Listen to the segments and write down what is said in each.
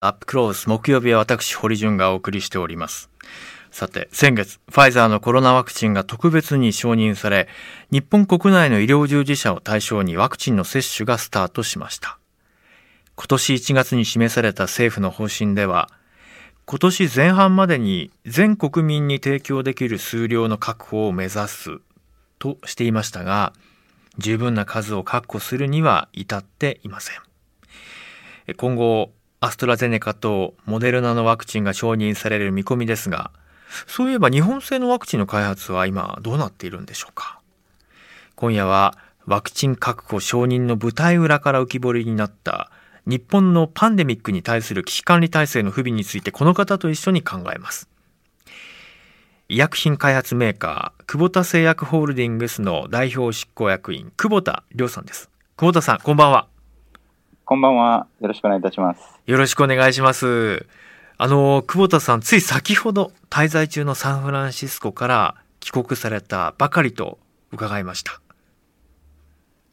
アップクロース木曜日は私堀潤がお送りしております。さて先月ファイザーのコロナワクチンが特別に承認され日本国内の医療従事者を対象にワクチンの接種がスタートしました。今年1月に示された政府の方針では今年前半までに全国民に提供できる数量の確保を目指すとしていましたが十分な数を確保するには至っていません。今後アストラゼネカとモデルナのワクチンが承認される見込みですがそういえば日本製のワクチンの開発は今どうなっているんでしょうか。今夜はワクチン確保承認の舞台裏から浮き彫りになった日本のパンデミックに対する危機管理体制の不備についてこの方と一緒に考えます。医薬品開発メーカー久保田製薬ホールディングスの代表執行役員久保田亮さんです。久保田さんこんばんは。こんばんは。よろしくお願いいたします。よろしくお願いします。あの久保田さんつい先ほど滞在中のサンフランシスコから帰国されたばかりと伺いました。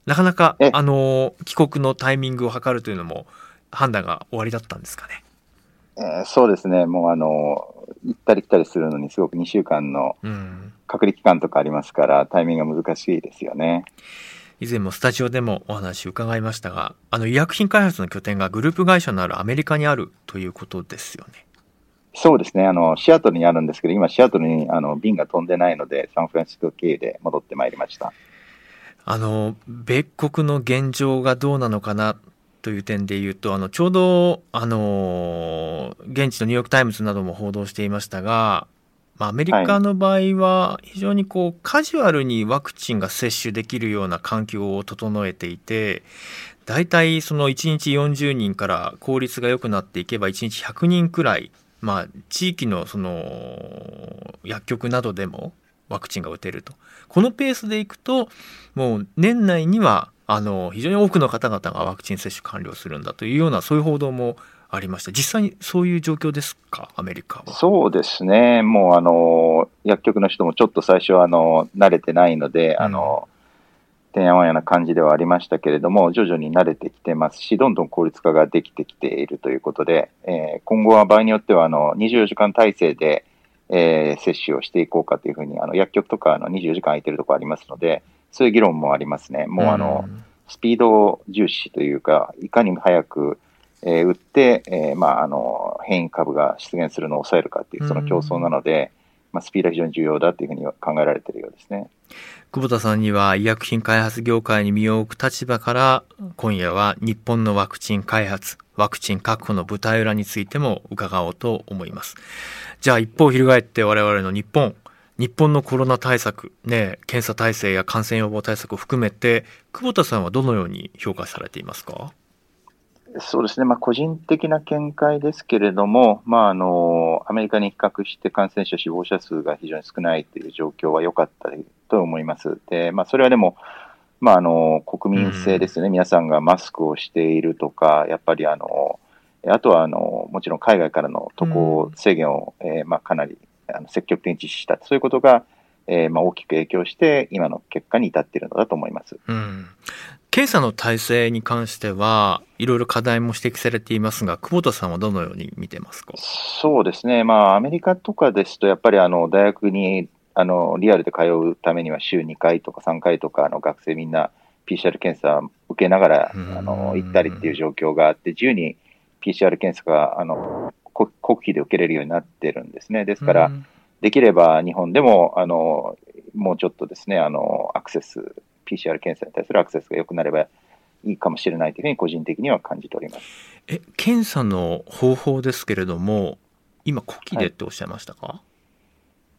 なかなかあの帰国のタイミングを測るというのも判断が終わりだったんですかね？えー、そうですね、もうあの行ったり来たりするのに、すごく2週間の隔離期間とかありますから、うん、タイミングが難しいですよね。以前もスタジオでもお話伺いましたが、あの医薬品開発の拠点がグループ会社のあるアメリカにあるということですよね。そうですね、あのシアトルにあるんですけど、今、シアトルにあの便が飛んでないので、サンフランシスコ経由で戻ってまいりましたあの米国の現状がどうなのかなという点で言うと、あのちょうどあの現地のニューヨーク・タイムズなども報道していましたが、まあ、アメリカの場合は非常にこうカジュアルにワクチンが接種できるような環境を整えていて、大体その1日40人から効率が良くなっていけば1日100人くらい、まあ、地域のその薬局などでもワクチンが打てると。このペースでいくと、もう年内にはあの非常に多くの方々がワクチン接種完了するんだというようなそういう報道もありました。実際にそういう状況ですか、アメリカは。そうですね、もうあの薬局の人もちょっと最初はあの慣れてないので、うん、あのてんやわんやな感じではありましたけれども、徐々に慣れてきてますし、どんどん効率化ができてきているということで、えー、今後は場合によってはあの24時間体制で、えー、接種をしていこうかというふうに、あの薬局とかあの24時間空いてるところありますので、そういう議論もありますね。もうあの、スピード重視というか、いかに早く、えー、打って、えー、まあ、あの、変異株が出現するのを抑えるかっていう、その競争なので、まあ、スピードは非常に重要だというふうに考えられているようですね。久保田さんには医薬品開発業界に身を置く立場から今夜は日本のワクチン開発ワクチン確保の舞台裏についても伺おうと思います。じゃあ一方翻って我々の日本日本のコロナ対策、ね、検査体制や感染予防対策を含めて、久保田さんはどのように評価されていますか？そうですね、まあ、個人的な見解ですけれども、まあ、あのアメリカに比較して感染者、死亡者数が非常に少ないという状況は良かったと思います。でまあ、それはでも、まあ、あの国民性ですね、うん、皆さんがマスクをしているとか、やっぱりあのあとはあのもちろん海外からの渡航制限を、うん、えー、まあ、かなりあの積極的に実施した、そういうことが、えーまあ、大きく影響して、今の結果に至っているのだと思います。うん、検査の体制に関しては、いろいろ課題も指摘されていますが、久保田さんはどのように見てますか？そうですね、まあ、アメリカとかですと、やっぱりあの大学にあのリアルで通うためには、週2回とか3回とか、あの学生みんな PCR 検査受けながらあの行ったりっていう状況があって、自由に PCR 検査があの国費で受けれるようになってるんですね。ですから、できれば日本でも、あの、もうちょっとですね、あの、アクセス、PCR 検査に対するアクセスが良くなればいいかもしれないというふうに個人的には感じております。え、検査の方法ですけれども、今、呼気でっておっしゃいましたか、は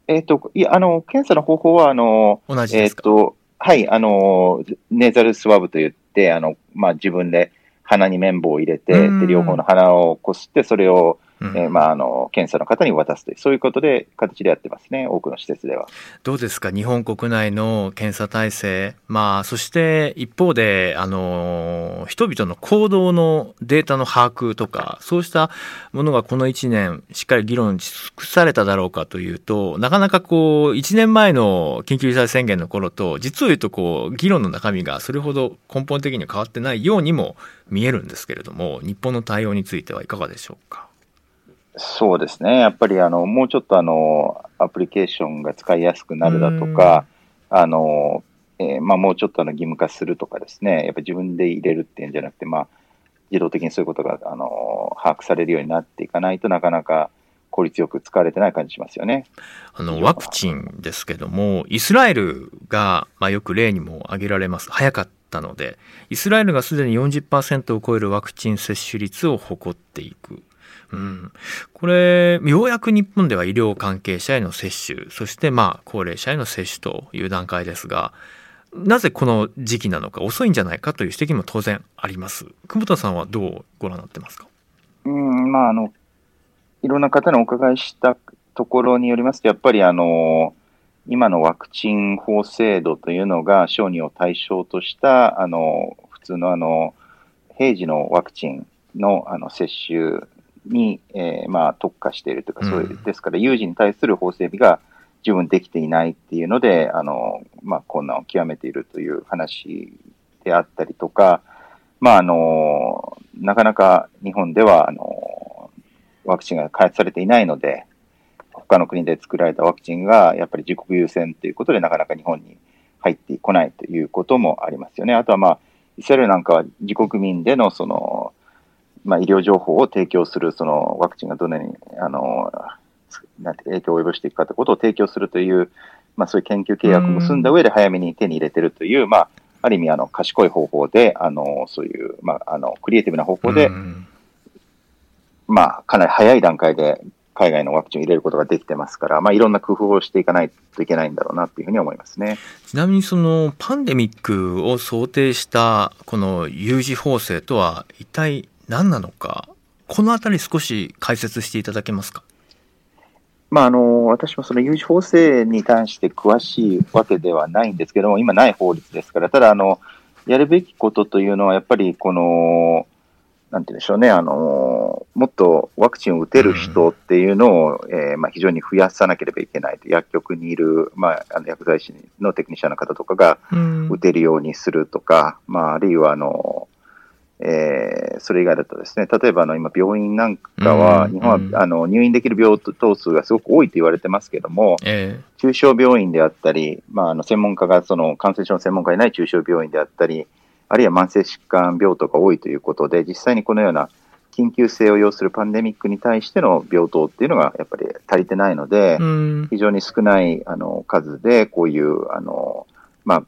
い、えっ、ー、と、いや、あの、検査の方法は、あの、同じですか、えー、と、はい、あの、ネーザルスワブといって、あの、まあ、自分で鼻に綿棒を入れて、で、両方の鼻をこすって、それを、うん、えー、まあ、あの検査の方に渡すという、そういうことで、形でやってますね、多くの施設では。どうですか、日本国内の検査体制、まあ、そして一方で、あの人々の行動のデータの把握とか、そうしたものがこの1年、しっかり議論し尽くされただろうかというと、なかなかこう、1年前の緊急事態宣言の頃と、実を言うとこう、議論の中身がそれほど根本的には変わってないようにも見えるんですけれども、日本の対応についてはいかがでしょうか？そうですね。やっぱりあの、もうちょっとあの、アプリケーションが使いやすくなるだとか、あの、えー、まあもうちょっとあの義務化するとかですね、やっぱり自分で入れるっていうんじゃなくて、まあ、自動的にそういうことが、あの、把握されるようになっていかないとなかなか効率よく使われてない感じしますよね。あの、ワクチンですけども、イスラエルが、まあよく例にも挙げられます。早かったので、イスラエルがすでに40%を超えるワクチン接種率を誇っていく。うん、これ、ようやく日本では医療関係者への接種、そしてまあ高齢者への接種という段階ですが、なぜこの時期なのか、遅いんじゃないかという指摘も当然あります。久保田さんはどうご覧になってますか？うん、まあ、あの、いろんな方にお伺いしたところによりますと、やっぱりあの、今のワクチン法制度というのが、小児を対象とした、あの、普通のあの、平時のワクチンのあの接種に、えー、まあ、特化しているというか、そういう、ですから、有事に対する法整備が十分できていないっていうので、あの、まあ、困難を極めているという話であったりとか、まあ、あの、なかなか日本では、あの、ワクチンが開発されていないので、他の国で作られたワクチンがやっぱり自国優先ということで、なかなか日本に入ってこないということもありますよね。あとはまあ、イスラエルなんかは自国民でのその、まあ、医療情報を提供する、そのワクチンがどのように、あの、なんて影響を及ぼしていくかということを提供するという、まあ、そういう研究契約を結んだ上で早めに手に入れてるという、まあ、ある意味、あの、賢い方法で、あの、そういう、まあ、あの、クリエイティブな方法で、まあ、かなり早い段階で海外のワクチンを入れることができてますから、まあ、いろんな工夫をしていかないといけないんだろうなというふうに思いますね。ちなみにそのパンデミックを想定したこの有事法制とは一体何なのか、このあたり少し解説していただけますか？まあ、あの私もその有事法制に関して詳しいわけではないんですけども、今ない法律ですから、ただあの、やるべきことというのは、やっぱりこの、なんて言うんでしょうね、あの、もっとワクチンを打てる人っていうのを、うん、えー、まあ、非常に増やさなければいけないと、薬局にいる、まあ、あの薬剤師のテクニシャンの方とかが打てるようにするとか、うん、まあ、あるいは、あの、えー、それ以外だとですね、例えばあの今、病院なんかは、日本はあの入院できる病棟数がすごく多いと言われてますけども、えー、中小病院であったり、まあ、あの専門家がその感染症の専門家いない中小病院であったり、あるいは慢性疾患病棟が多いということで、実際にこのような緊急性を要するパンデミックに対しての病棟っていうのがやっぱり足りてないので、非常に少ないあの数で、こういうあのまあ、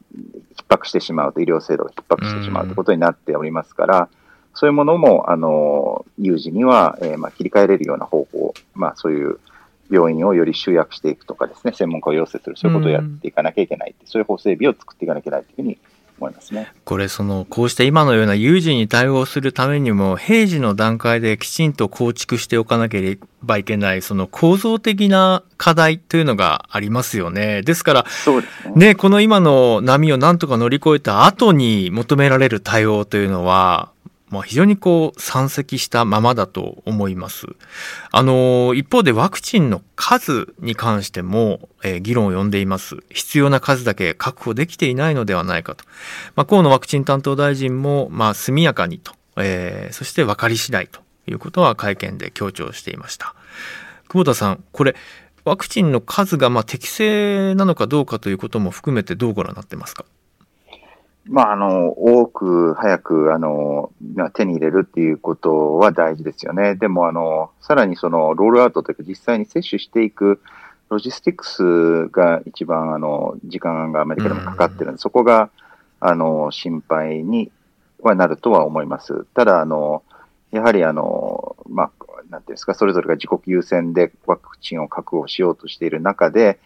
逼迫してしまうと、医療制度が逼迫してしまうということになっておりますから、そういうものも、あの、有事には、えー、まあ、切り替えれるような方法、まあ、そういう病院をより集約していくとかですね、専門家を要請する、そういうことをやっていかなきゃいけない、そういう法整備を作っていかなきゃいけないというふうに思いますね。これそのこうした今のような有事に対応するためにも平時の段階できちんと構築しておかなければいけないその構造的な課題というのがありますよね。ですからね、ねこの今の波をなんとか乗り越えた後に求められる対応というのはまあ、非常にこう山積したままだと思います。あの一方でワクチンの数に関しても、えー、議論を呼んでいます。必要な数だけ確保できていないのではないかと。まあ、河野ワクチン担当大臣も、まあ、速やかにと、えー、そして分かり次第ということは会見で強調していました。久保田さん、これワクチンの数がまあ適正なのかどうかということも含めてどうご覧になってますか？まあ、あの、多く早く、あの、手に入れるっていうことは大事ですよね。でも、あの、さらにその、ロールアウトというか、実際に接種していく、ロジスティクスが一番、あの、時間がアメリカでもかかってるんで、そこが、あの、心配にはなるとは思います。ただ、あの、やはり、あの、まあ、なんていうんですか、それぞれが自国優先でワクチンを確保しようとしている中で、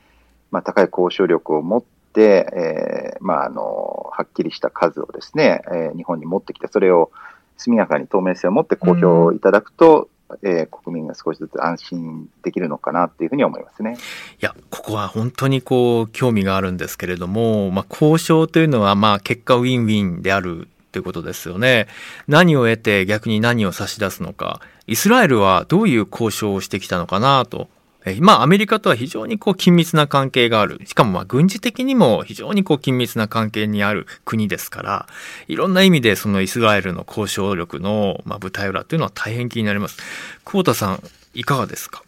まあ、高い交渉力を持って、えー、まあ、あの、はっきりした数をですね、えー、日本に持ってきて、それを速やかに透明性を持って公表いただくと、えー、国民が少しずつ安心できるのかなっていうふうに思いますね。いや、ここは本当にこう、興味があるんですけれども、まあ、交渉というのは、まあ、結果ウィンウィンであるということですよね。何を得て逆に何を差し出すのか。イスラエルはどういう交渉をしてきたのかなと今、アメリカとは非常にこう緊密な関係がある。しかもまあ軍事的にも非常にこう緊密な関係にある国ですから、いろんな意味でそのイスラエルの交渉力のまあ舞台裏というのは大変気になります。久保田さん、いかがですか？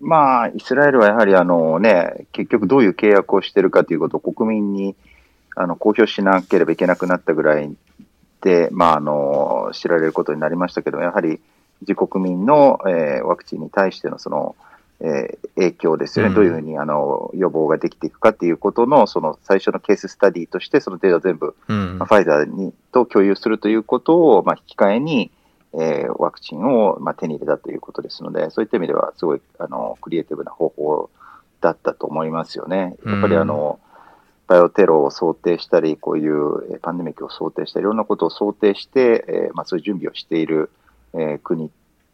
まあ、イスラエルはやはりあのね、結局どういう契約をしているかということを国民にあの公表しなければいけなくなったぐらいで、まあ、あの知られることになりましたけど、やはり自国民の、えー、ワクチンに対してのその、えー、影響ですよね、うん、どういうふうにあの予防ができていくかっていうことのその最初のケーススタディとして、そのデータを全部、うん、まあ、ファイザーにと共有するということを、まあ、引き換えに、えー、ワクチンを、まあ、手に入れたということですので、そういった意味では、すごいあのクリエイティブな方法だったと思いますよね。やっぱりあの、うんバイオテロを想定したり、こういうパンデミックを想定したり、いろんなことを想定して、えーまあ、そういう準備をしている、えー、国っ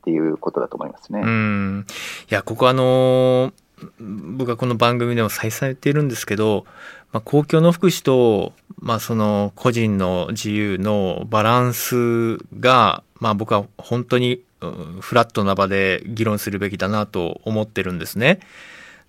ていうことだと思いますね。うんいや、ここあの、僕はこの番組でも再三言っているんですけど、まあ、公共の福祉と、まあ、その個人の自由のバランスが、まあ、僕は本当にフラットな場で議論するべきだなと思ってるんですね。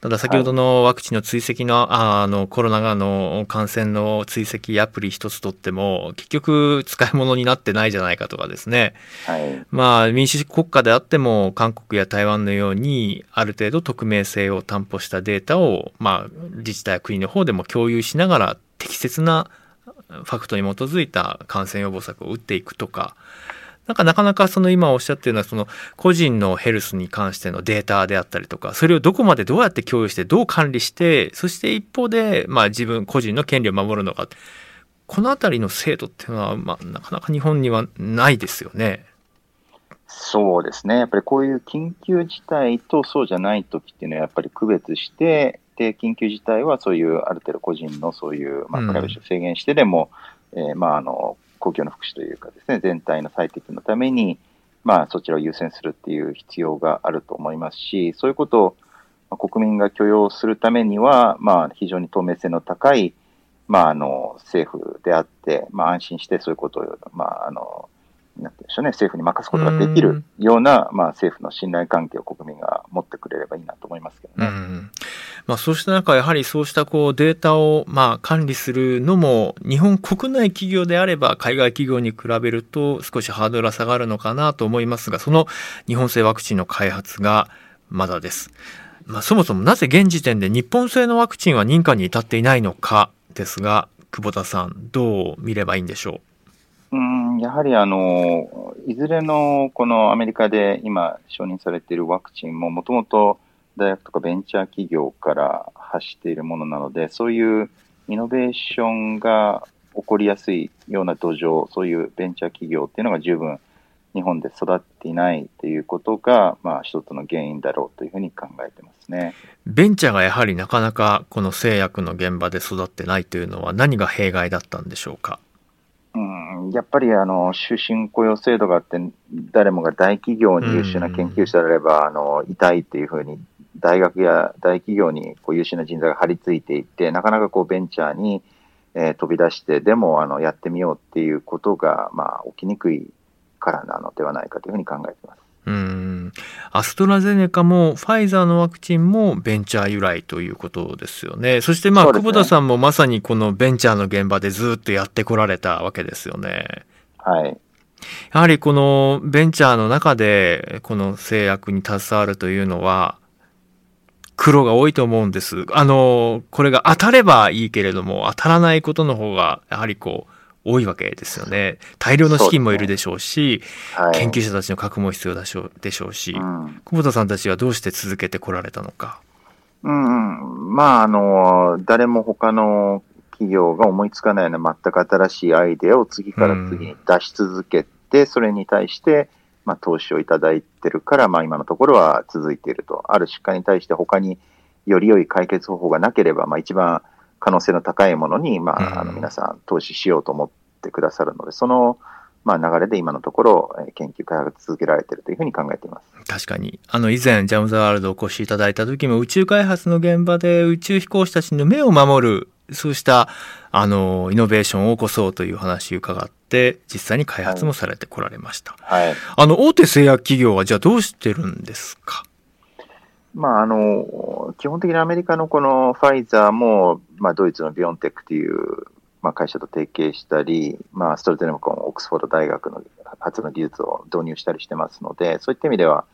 ただ先ほどのワクチンの追跡の、はい、あのコロナの感染の追跡アプリ一つとっても結局使い物になってないじゃないかとかですね、はい、まあ民主国家であっても韓国や台湾のようにある程度匿名性を担保したデータを、まあ、自治体や国の方でも共有しながら適切なファクトに基づいた感染予防策を打っていくとかなんかなかなかその今おっしゃってるのはその個人のヘルスに関してのデータであったりとかそれをどこまでどうやって共有してどう管理してそして一方でまあ自分個人の権利を守るのかこの辺りの制度っていうのはまあなかなか日本にはないですよね。そうですね。やっぱりこういう緊急事態とそうじゃない時っていうのはやっぱり区別して、で、緊急事態はそういうある程度個人のそういう、まあ、プライバシーを制限してでも、うん、えー、まあ、あの、公共の福祉というかですね、全体の最適のために、まあ、そちらを優先するっていう必要があると思いますし、そういうことを国民が許容するためには、まあ、非常に透明性の高い、まあ、あの、政府であって、まあ、安心してそういうことを、まあ、あの、なんていうんでしょうね、政府に任すことができるような、まあ、政府の信頼関係を国民が持ってくれればいいなと思いますけどね。まあ、そうした中、やはりそうしたこうデータをまあ管理するのも、日本国内企業であれば、海外企業に比べると少しハードルが下がるのかなと思いますが、その日本製ワクチンの開発がまだです。まあ、そもそもなぜ現時点で日本製のワクチンは認可に至っていないのかですが、久保田さん、どう見ればいいんでしょう？うんやはりあの、いずれのこのアメリカで今承認されているワクチンももともと大学とかベンチャー企業から発しているものなので、そういうイノベーションが起こりやすいような土壌、そういうベンチャー企業っていうのが十分日本で育っていないということが、まあ、一つの原因だろうというふうに考えてますね。ベンチャーがやはりなかなかこの製薬の現場で育ってないというのは何が弊害だったんでしょうか？やっぱりあの終身雇用制度があって、誰もが大企業に優秀な研究者であれば、あのいたいというふうに、大学や大企業にこう優秀な人材が張り付いていて、なかなかこうベンチャーに、えー、飛び出して、でもあのやってみようっていうことが、まあ、起きにくいからなのではないかというふうに考えています。うんアストラゼネカもファイザーのワクチンもベンチャー由来ということですよね。そしてまあ、ね、久保田さんもまさにこのベンチャーの現場でずっとやってこられたわけですよね。はい。やはりこのベンチャーの中でこの製薬に携わるというのは苦労が多いと思うんです。あの、これが当たればいいけれども当たらないことの方がやはりこう多いわけですよね。大量の資金もいるでしょうし、うねはい、研究者たちの確も必要でしょうでしょうし、うん、久保田さんたちはどうして続けてこられたのか？うん、まあ、あの、誰も他の企業が思いつかないような全く新しいアイデアを次から次に出し続けて、うん、それに対して、まあ、投資をいただいてるから、まあ、今のところは続いていると。ある疾患に対して他により良い解決方法がなければ、まあ、一番可能性の高いものに、まあ、あの皆さん投資しようと思ってくださるので、その、まあ、流れで今のところ、えー研究開発続けられているというふうに考えています。確かに。あの、以前、ジャム・ザ・ワールドお越しいただいた時も、宇宙開発の現場で宇宙飛行士たちの目を守る、そうした、あの、イノベーションを起こそうという話を伺って、実際に開発もされてこられました。はい。あの、大手製薬企業はじゃあどうしてるんですか？まあ、あの、基本的にアメリカのこのファイザーも、まあ、ドイツのビオンテックという、まあ、会社と提携したり、まあ、ストルテネムコン、オックスフォード大学の発の技術を導入したりしてますので、そういった意味では、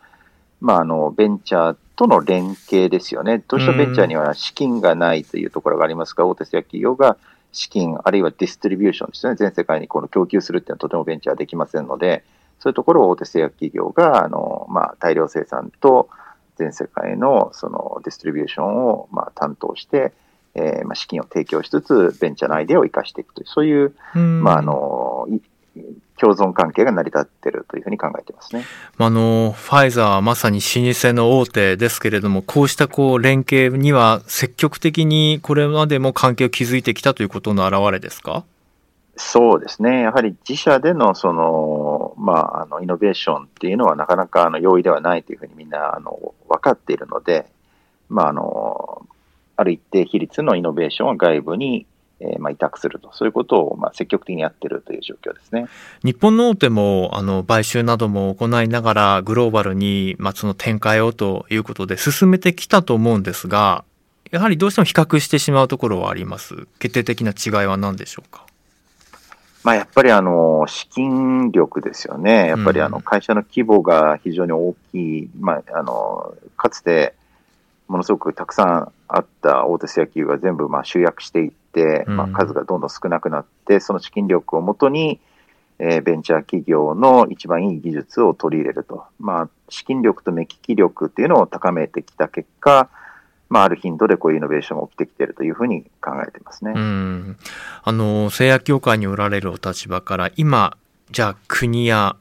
まあ、あの、ベンチャーとの連携ですよね。どうしてもベンチャーには資金がないというところがありますが、大手製薬企業が資金、あるいはディストリビューションですね。全世界にこの供給するっていうのはとてもベンチャーできませんので、そういうところを大手製薬企業が、あの、まあ、大量生産と、全世界のそのディストリビューションをまあ担当して、えーまあ資金を提供しつつ、ベンチャーのアイデアを生かしていくという、そういう、うんまあ、あのい共存関係が成り立っているというふうに考えていますね。あの、ファイザーはまさに老舗の大手ですけれども、こうしたこう連携には積極的にこれまでも関係を築いてきたということの表れですか？そうですね。やはり自社でのその、まあ、あの、イノベーションっていうのはなかなかあの容易ではないというふうにみんな、あの、分かっているので、まあ、あの、ある一定比率のイノベーションを外部に、えーまあ、委託すると、そういうことを、まあ、積極的にやっているという状況ですね。日本の大手もあの買収なども行いながらグローバルに、まあ、その展開をということで進めてきたと思うんですが、やはりどうしても比較してしまうところはあります。決定的な違いは何でしょうか？まあ、やっぱりあの資金力ですよね、やっぱりあのうん。会社の規模が非常に大きい、まあ、あのかつてものすごくたくさんあった大手製薬が全部まあ集約していって、まあ、うん数がどんどん少なくなって、その資金力をもとに、えーベンチャー企業の一番いい技術を取り入れると、まあ、資金力と目利き力っていうのを高めてきた結果、まあ、ある頻度でこういうイノベーションが起きてきているというふうに考えていますね。うん。あの、製薬業界におられるお立場から、今、じゃあ国や、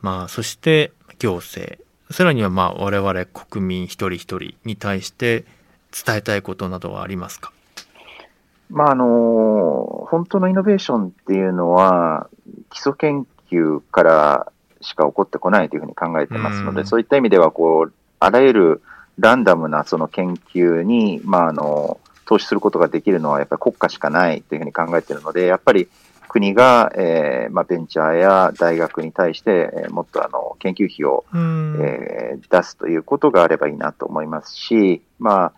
まあ、そして行政、さらにはまあ、我々国民一人一人に対して伝えたいことなどはありますか？まああの本当のイノベーションっていうのは、基礎研究からしか起こってこないというふうに考えてますので、うんそういった意味ではこう、あらゆるランダムなその研究に、まあ、あの投資することができるのはやっぱり国家しかないというふうに考えているので、やっぱり国が、えーまあ、ベンチャーや大学に対して、えーもっとあの研究費をうん。えー出すということがあればいいなと思いますし、まあ、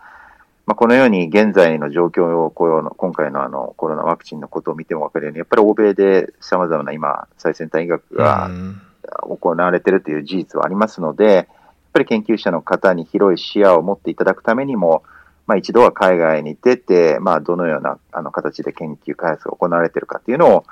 まあ、このように現在の状況を今回のあのコロナワクチンのことを見ても分かるように、やっぱり欧米でさまざまな今、最先端医学がうん。行われているという事実はありますので、やっっぱり研究者の方に広い視野を持っていただくためにも、まあ、一度は海外に出て、まあ、どのようなあの形で研究開発が行われているかというのを、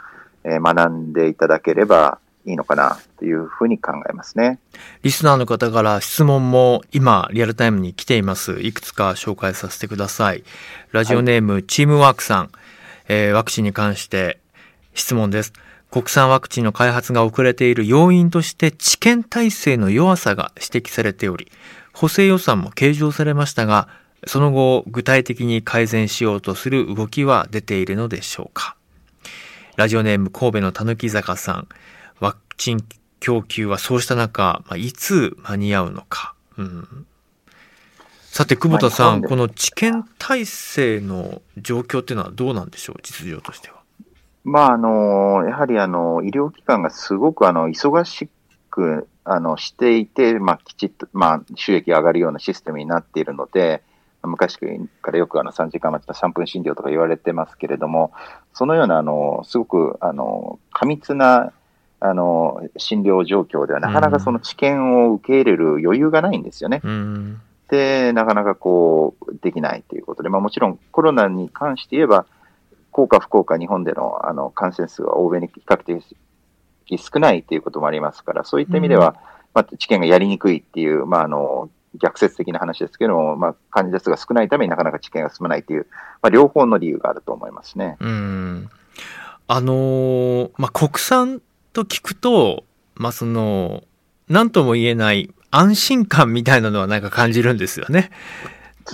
えー学んでいただければいいのかなというふうに考えますね。リスナーの方から質問も今リアルタイムに来ています。いくつか紹介させてください。ラジオネーム、チームワークさん、えーワクチンに関して質問です。国産ワクチンの開発が遅れている要因として治験体制の弱さが指摘されており、補正予算も計上されましたが、その後具体的に改善しようとする動きは出ているのでしょうか。ラジオネーム神戸のたぬき坂さん、ワクチン供給はそうした中、まあ、いつ間に合うのか。うん、さて、久保田さん、この治験体制の状況っていうのはどうなんでしょう、実情としては。まあ、あの、やはりあの、医療機関がすごくあの、忙しく、あの、していて、まあ、きちっと、まあ、収益が上がるようなシステムになっているので、昔からよくあの、3時間待ちの3分診療とか言われてますけれども、そのような、あの、すごく、あの、過密な、あの、診療状況では、なかなかその治験を受け入れる余裕がないんですよね。うん。で、なかなかこう、できないということで、まあもちろんコロナに関して言えば、効か不効か日本でのあの感染数は欧米に比較的少ないということもありますから、そういった意味では、まあ、治験がやりにくいっていう、まあ、あの逆説的な話ですけども、まあ、患者数が少ないためになかなか治験が進まないという、まあ、両方の理由があると思いますね。うん。あのーまあ、国産と聞くと、まあ、その、なんとも言えない安心感みたいなのはなんか感じるんですよね。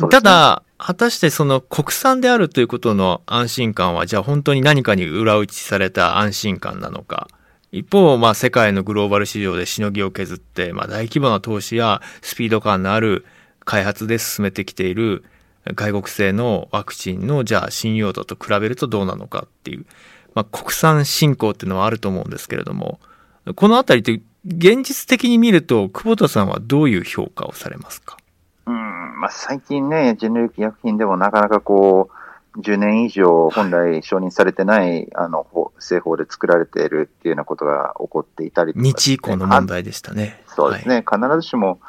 ね。ただ、果たしてその国産であるということの安心感は、じゃあ本当に何かに裏打ちされた安心感なのか、一方、まあ、世界のグローバル市場でしのぎを削って、まあ、大規模な投資やスピード感のある開発で進めてきている外国製のワクチンのじゃあ信用度と比べるとどうなのかっていう、まあ、国産振興っていうのはあると思うんですけれどもこのあたりって現実的に見ると久保田さんはどういう評価をされますか？うんまあ、最近ね、ジェネリック薬品でもなかなかこう、10年以上本来承認されてない、はい、あの製法で作られているっていうようなことが起こっていたりとか、ね、日以降の問題でしたね。そうですね、はい、必ずしも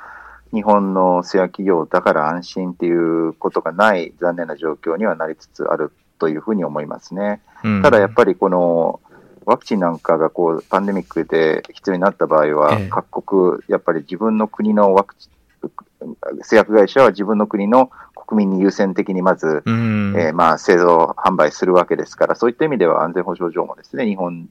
日本の製薬企業だから安心っていうことがない残念な状況にはなりつつあるというふうに思いますね。うん、ただやっぱりこのワクチンなんかがこうパンデミックで必要になった場合は、各国、やっぱり自分の国のワクチン、製薬会社は自分の国の国民に優先的にまず、うん、えー、まあ製造、販売するわけですから、そういった意味では安全保障上もですね、日本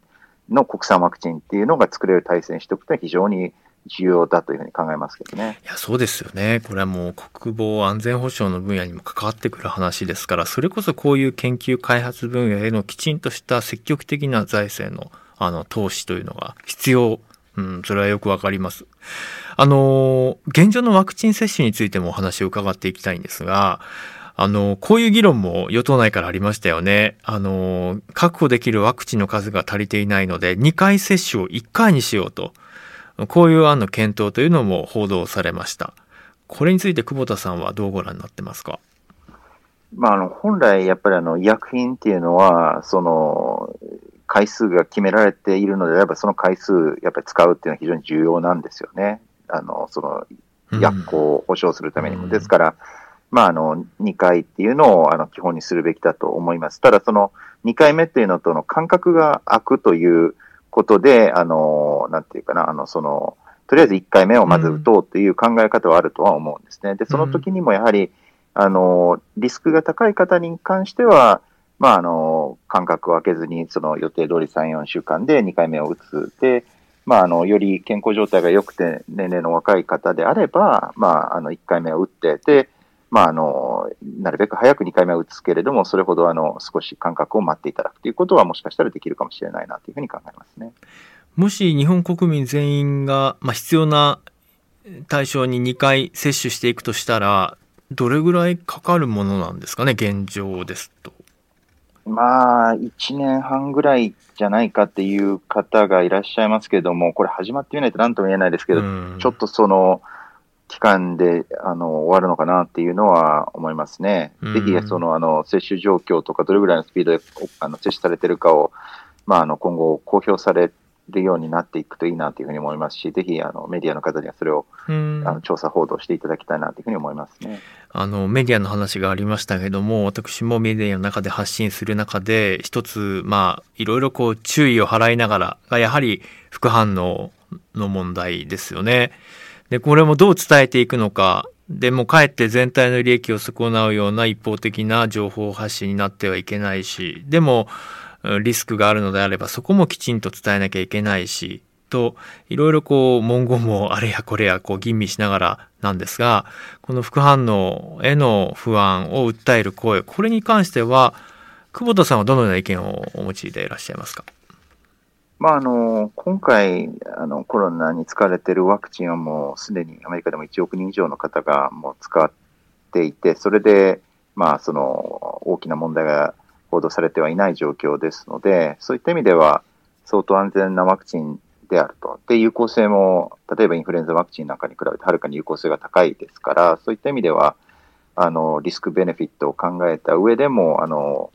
の国産ワクチンっていうのが作れる体制にしておくというのは非常に重要だというふうに考えますけどね。いや、そうですよね。これはもう国防安全保障の分野にも関わってくる話ですから、それこそこういう研究開発分野へのきちんとした積極的な財政のあの投資というのが必要。うん、それはよくわかります。あの、現状のワクチン接種についてもお話を伺っていきたいんですが、あの、こういう議論も与党内からありましたよね。あの、確保できるワクチンの数が足りていないので、2回接種を1回にしようと。こういう案の検討というのも報道されました。これについて久保田さんはどうご覧になってますか？まあ、あの本来、やっぱりあの医薬品っていうのは、その回数が決められているのであれば、その回数、やっぱり使うっていうのは非常に重要なんですよね。あのその薬効を保証するためにも。うん、ですから、まあ、あの2回っていうのをあの基本にするべきだと思います。ただ、その2回目っていうのとの間隔が空くということで、あの、なんていうかな、あの、その、とりあえず1回目をまず打とうという考え方はあるとは思うんですね。で、その時にもやはり、あの、リスクが高い方に関しては、まあ、あの、間隔を空けずに、その予定通り3、4週間で2回目を打つ。で、まあ、あの、より健康状態が良くて、年齢の若い方であれば、まあ、あの、1回目を打って、で、まあ、あの、なるべく早く2回目を打つけれども、それほどあの少し間隔を待っていただくということは、もしかしたらできるかもしれないなというふうに考えますね。もし日本国民全員が、まあ、必要な対象に2回接種していくとしたら、どれぐらいかかるものなんですかね、現状ですと。まあ、1年半ぐらいじゃないかっていう方がいらっしゃいますけれども、これ始まってみないと何とも言えないですけど、ちょっとその、期間であの終わるのかなっていうのは思いますね。ぜひそのあの接種状況とか、どれぐらいのスピードであの接種されてるかを、まあ、あの今後、公表されるようになっていくといいなというふうに思いますし、ぜひあのメディアの方にはそれをあの調査報道していただきたいなというふうに思いますね。あのメディアの話がありましたけども、私もメディアの中で発信する中で、一つ、まあ、いろいろこう注意を払いながらが、やはり副反応の問題ですよね。で、これもどう伝えていくのか、でもかえって全体の利益を損なうような一方的な情報発信になってはいけないし、でもリスクがあるのであればそこもきちんと伝えなきゃいけないし、と、いろいろこう文言もあれやこれやこう吟味しながらなんですが、この副反応への不安を訴える声、これに関しては、久保田さんはどのような意見をお持ちでいらっしゃいますか？まあ、あの今回あの、コロナに使われているワクチンはもうすでにアメリカでも1億人以上の方がもう使っていて、それで、まあ、その大きな問題が報道されてはいない状況ですので、そういった意味では相当安全なワクチンであると。で、有効性も、例えばインフルエンザワクチンなんかに比べてはるかに有効性が高いですから、そういった意味では、あのリスクベネフィットを考えた上でも、あの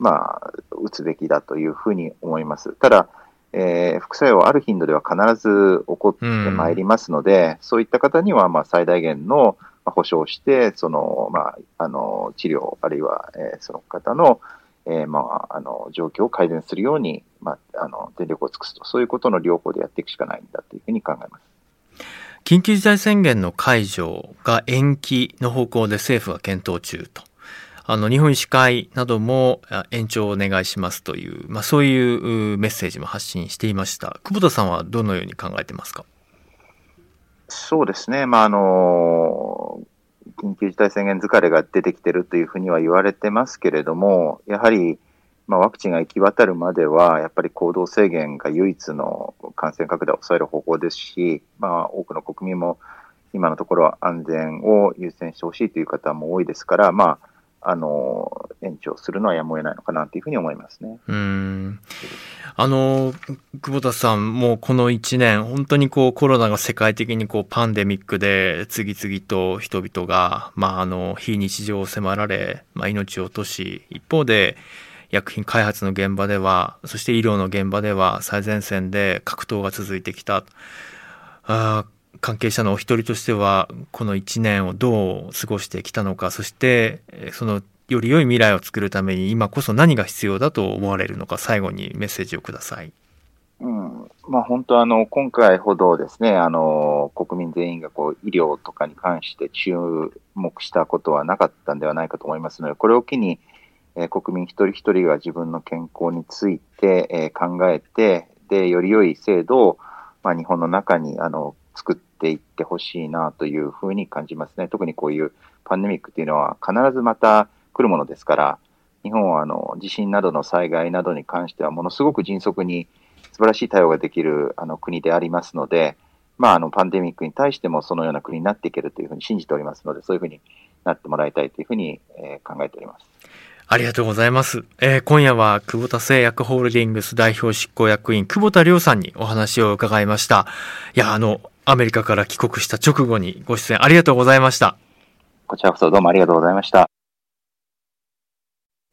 まあ、打つべきだというふうに思います。ただ、えー、副作用ある頻度では必ず起こってまいりますので、うん、そういった方にはまあ最大限の保証して、そのまあ、あの治療、あるいは、えー、その方の,、えーまあ、あの状況を改善するように、まあ、あの全力を尽くすと、そういうことの両方でやっていくしかないんだというふうに考えます。緊急事態宣言の解除が延期の方向で政府は検討中と。あの、日本医師会なども延長をお願いしますという、まあ、そういうメッセージも発信していました。久保田さんはどのように考えてますか？そうですね。まあ、あの、緊急事態宣言疲れが出てきてるというふうには言われてますけれども、やはり、まあ、ワクチンが行き渡るまでは、やっぱり行動制限が唯一の感染拡大を抑える方法ですし、まあ、多くの国民も今のところは安全を優先してほしいという方も多いですから、まあ、あの延長するのはやむを得ないのかなというふうに思いますね。うんあの久保田さん、もうこの1年、本当にこうコロナが世界的にこうパンデミックで次々と人々が、まあ、あの非日常を迫られ、まあ、命を落とし、一方で薬品開発の現場では、そして医療の現場では最前線で格闘が続いてきた。あ関係者のお一人としてはこの1年をどう過ごしてきたのかそしてそのより良い未来を作るために今こそ何が必要だと思われるのか最後にメッセージをください。うんまあ、本当あの、今回ほどですね、あの、国民全員がこう医療とかに関して注目したことはなかったんではないかと思いますので、これを機に、えー、国民一人一人が自分の健康について、えー、考えて、で、より良い制度を、まあ、日本の中にあの作っていってほしいなというふうに感じますね。特にこういうパンデミックっていうのは必ずまた来るものですから、日本はあの地震などの災害などに関してはものすごく迅速に素晴らしい対応ができるあの国でありますので、まあ、あのパンデミックに対してもそのような国になっていけるというふうに信じておりますので、そういうふうになってもらいたいというふうに、え、考えております。ありがとうございます。えー、今夜は久保田製薬ホールディングス代表執行役員久保田亮さんにお話を伺いました。いや、あの、アメリカから帰国した直後にご出演ありがとうございました。こちらこそどうもありがとうございました。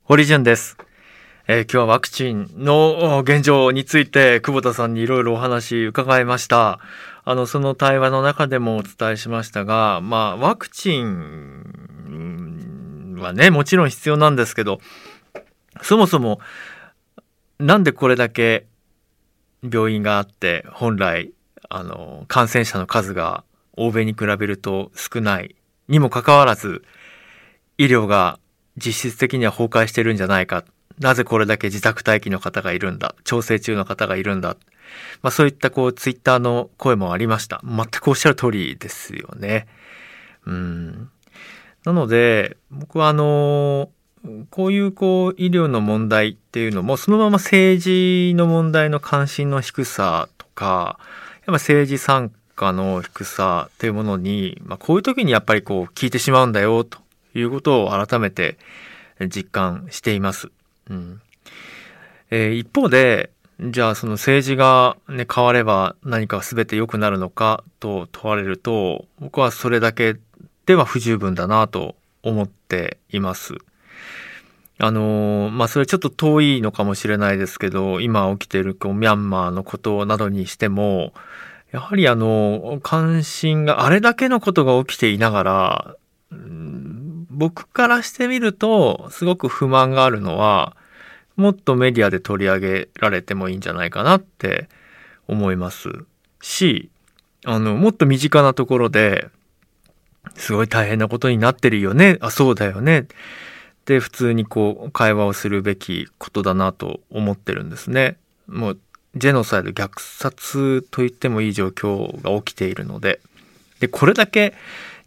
堀潤です。えー、今日はワクチンの現状について久保田さんにいろいろお話伺いました。あの、その対話の中でもお伝えしましたが、まあ、ワクチンはね、もちろん必要なんですけど、そもそも、なんでこれだけ病院があって、本来あの、感染者の数が欧米に比べると少ないにもかかわらず、医療が実質的には崩壊してるんじゃないか。なぜこれだけ自宅待機の方がいるんだ？調整中の方がいるんだ？まあそういったこうツイッターの声もありました。全くおっしゃる通りですよね。うん。なので、僕はあの、こういうこう医療の問題っていうのもそのまま政治の問題の関心の低さとかやっ、ぱ政治参加の低さというものに、まあ、こういう時にやっぱりこう聞いてしまうんだよということを改めて実感しています。うんえー、一方で、じゃあその政治が、ね、変われば何か全て良くなるのかと問われると僕はそれだけでは不十分だなと思っています。あのまあ、それちょっと遠いのかもしれないですけど、今起きているこうミャンマーのことなどにしても、やはりあの、関心があれだけのことが起きていながら、僕からしてみると、すごく不満があるのは、もっとメディアで取り上げられてもいいんじゃないかなって思いますし、あの、もっと身近なところで、すごい大変なことになってるよね。あ、そうだよね。で普通にこう会話をするべきことだなと思ってるんですね。もうジェノサイド虐殺と言ってもいい状況が起きているのででこれだけ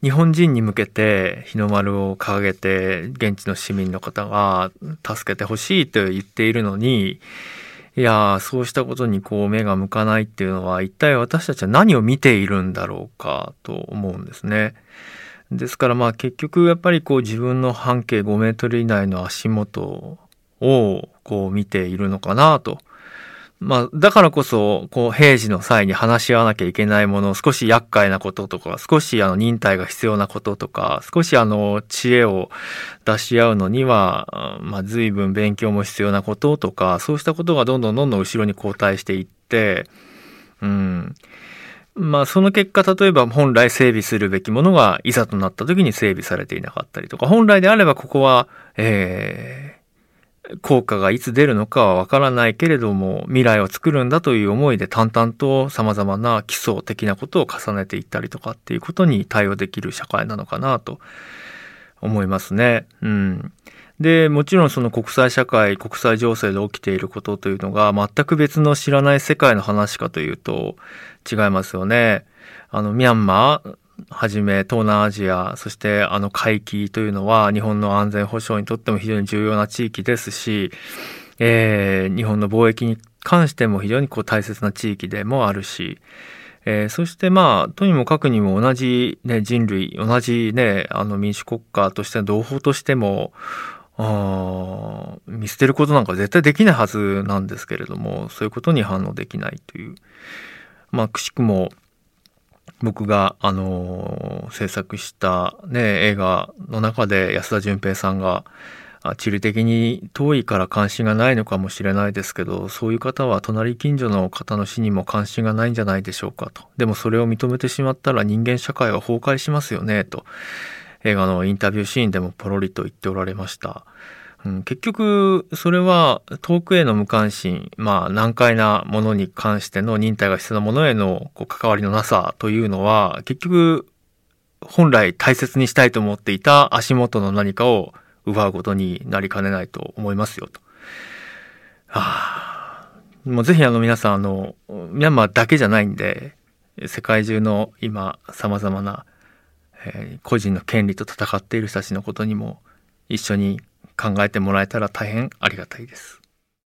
日本人に向けて日の丸を掲げて現地の市民の方が助けてほしいと言っているのにいやそうしたことにこう目が向かないっていうのは一体私たちは何を見ているんだろうかと思うんですね。ですからまあ結局やっぱりこう自分の半径5メートル以内の足元をこう見ているのかなと。まあだからこそこう平時の際に話し合わなきゃいけないもの少し厄介なこととか少しあの忍耐が必要なこととか少しあの知恵を出し合うのにはまあ随分勉強も必要なこととかそうしたことがどんどんどんどん後ろに後退していってうんまあその結果例えば本来整備するべきものがいざとなった時に整備されていなかったりとか本来であればここは、えー、効果がいつ出るのかはわからないけれども未来を作るんだという思いで淡々と様々な基礎的なことを重ねていったりとかっていうことに対応できる社会なのかなと思いますね。うん。で、もちろんその国際社会、国際情勢で起きていることというのが全く別の知らない世界の話かというと違いますよね。あの、ミャンマー、はじめ東南アジア、そしてあの海域というのは日本の安全保障にとっても非常に重要な地域ですし、えー、日本の貿易に関しても非常にこう大切な地域でもあるし、えー、そしてまあ、とにもかくにも同じ、ね、人類、同じね、あの民主国家としての同胞としても、あ見捨てることなんか絶対できないはずなんですけれども、そういうことに反応できないという。まあ、くしくも、僕が、あのー、制作したね、映画の中で安田純平さんが、地理的に遠いから関心がないのかもしれないですけど、そういう方は隣近所の方の死にも関心がないんじゃないでしょうかと。でもそれを認めてしまったら人間社会は崩壊しますよね、と。映画のインタビューシーンでもポロリと言っておられました。うん、結局、それは遠くへの無関心、まあ難解なものに関しての忍耐が必要なものへのこう関わりのなさというのは、結局、本来大切にしたいと思っていた足元の何かを奪うことになりかねないと思いますよと。はあ、もうぜひあの皆さんあの、ミャンマーだけじゃないんで、世界中の今様々な、えー、個人の権利と戦っている人たちのことにも一緒に考えてもらえたら大変ありがたいです。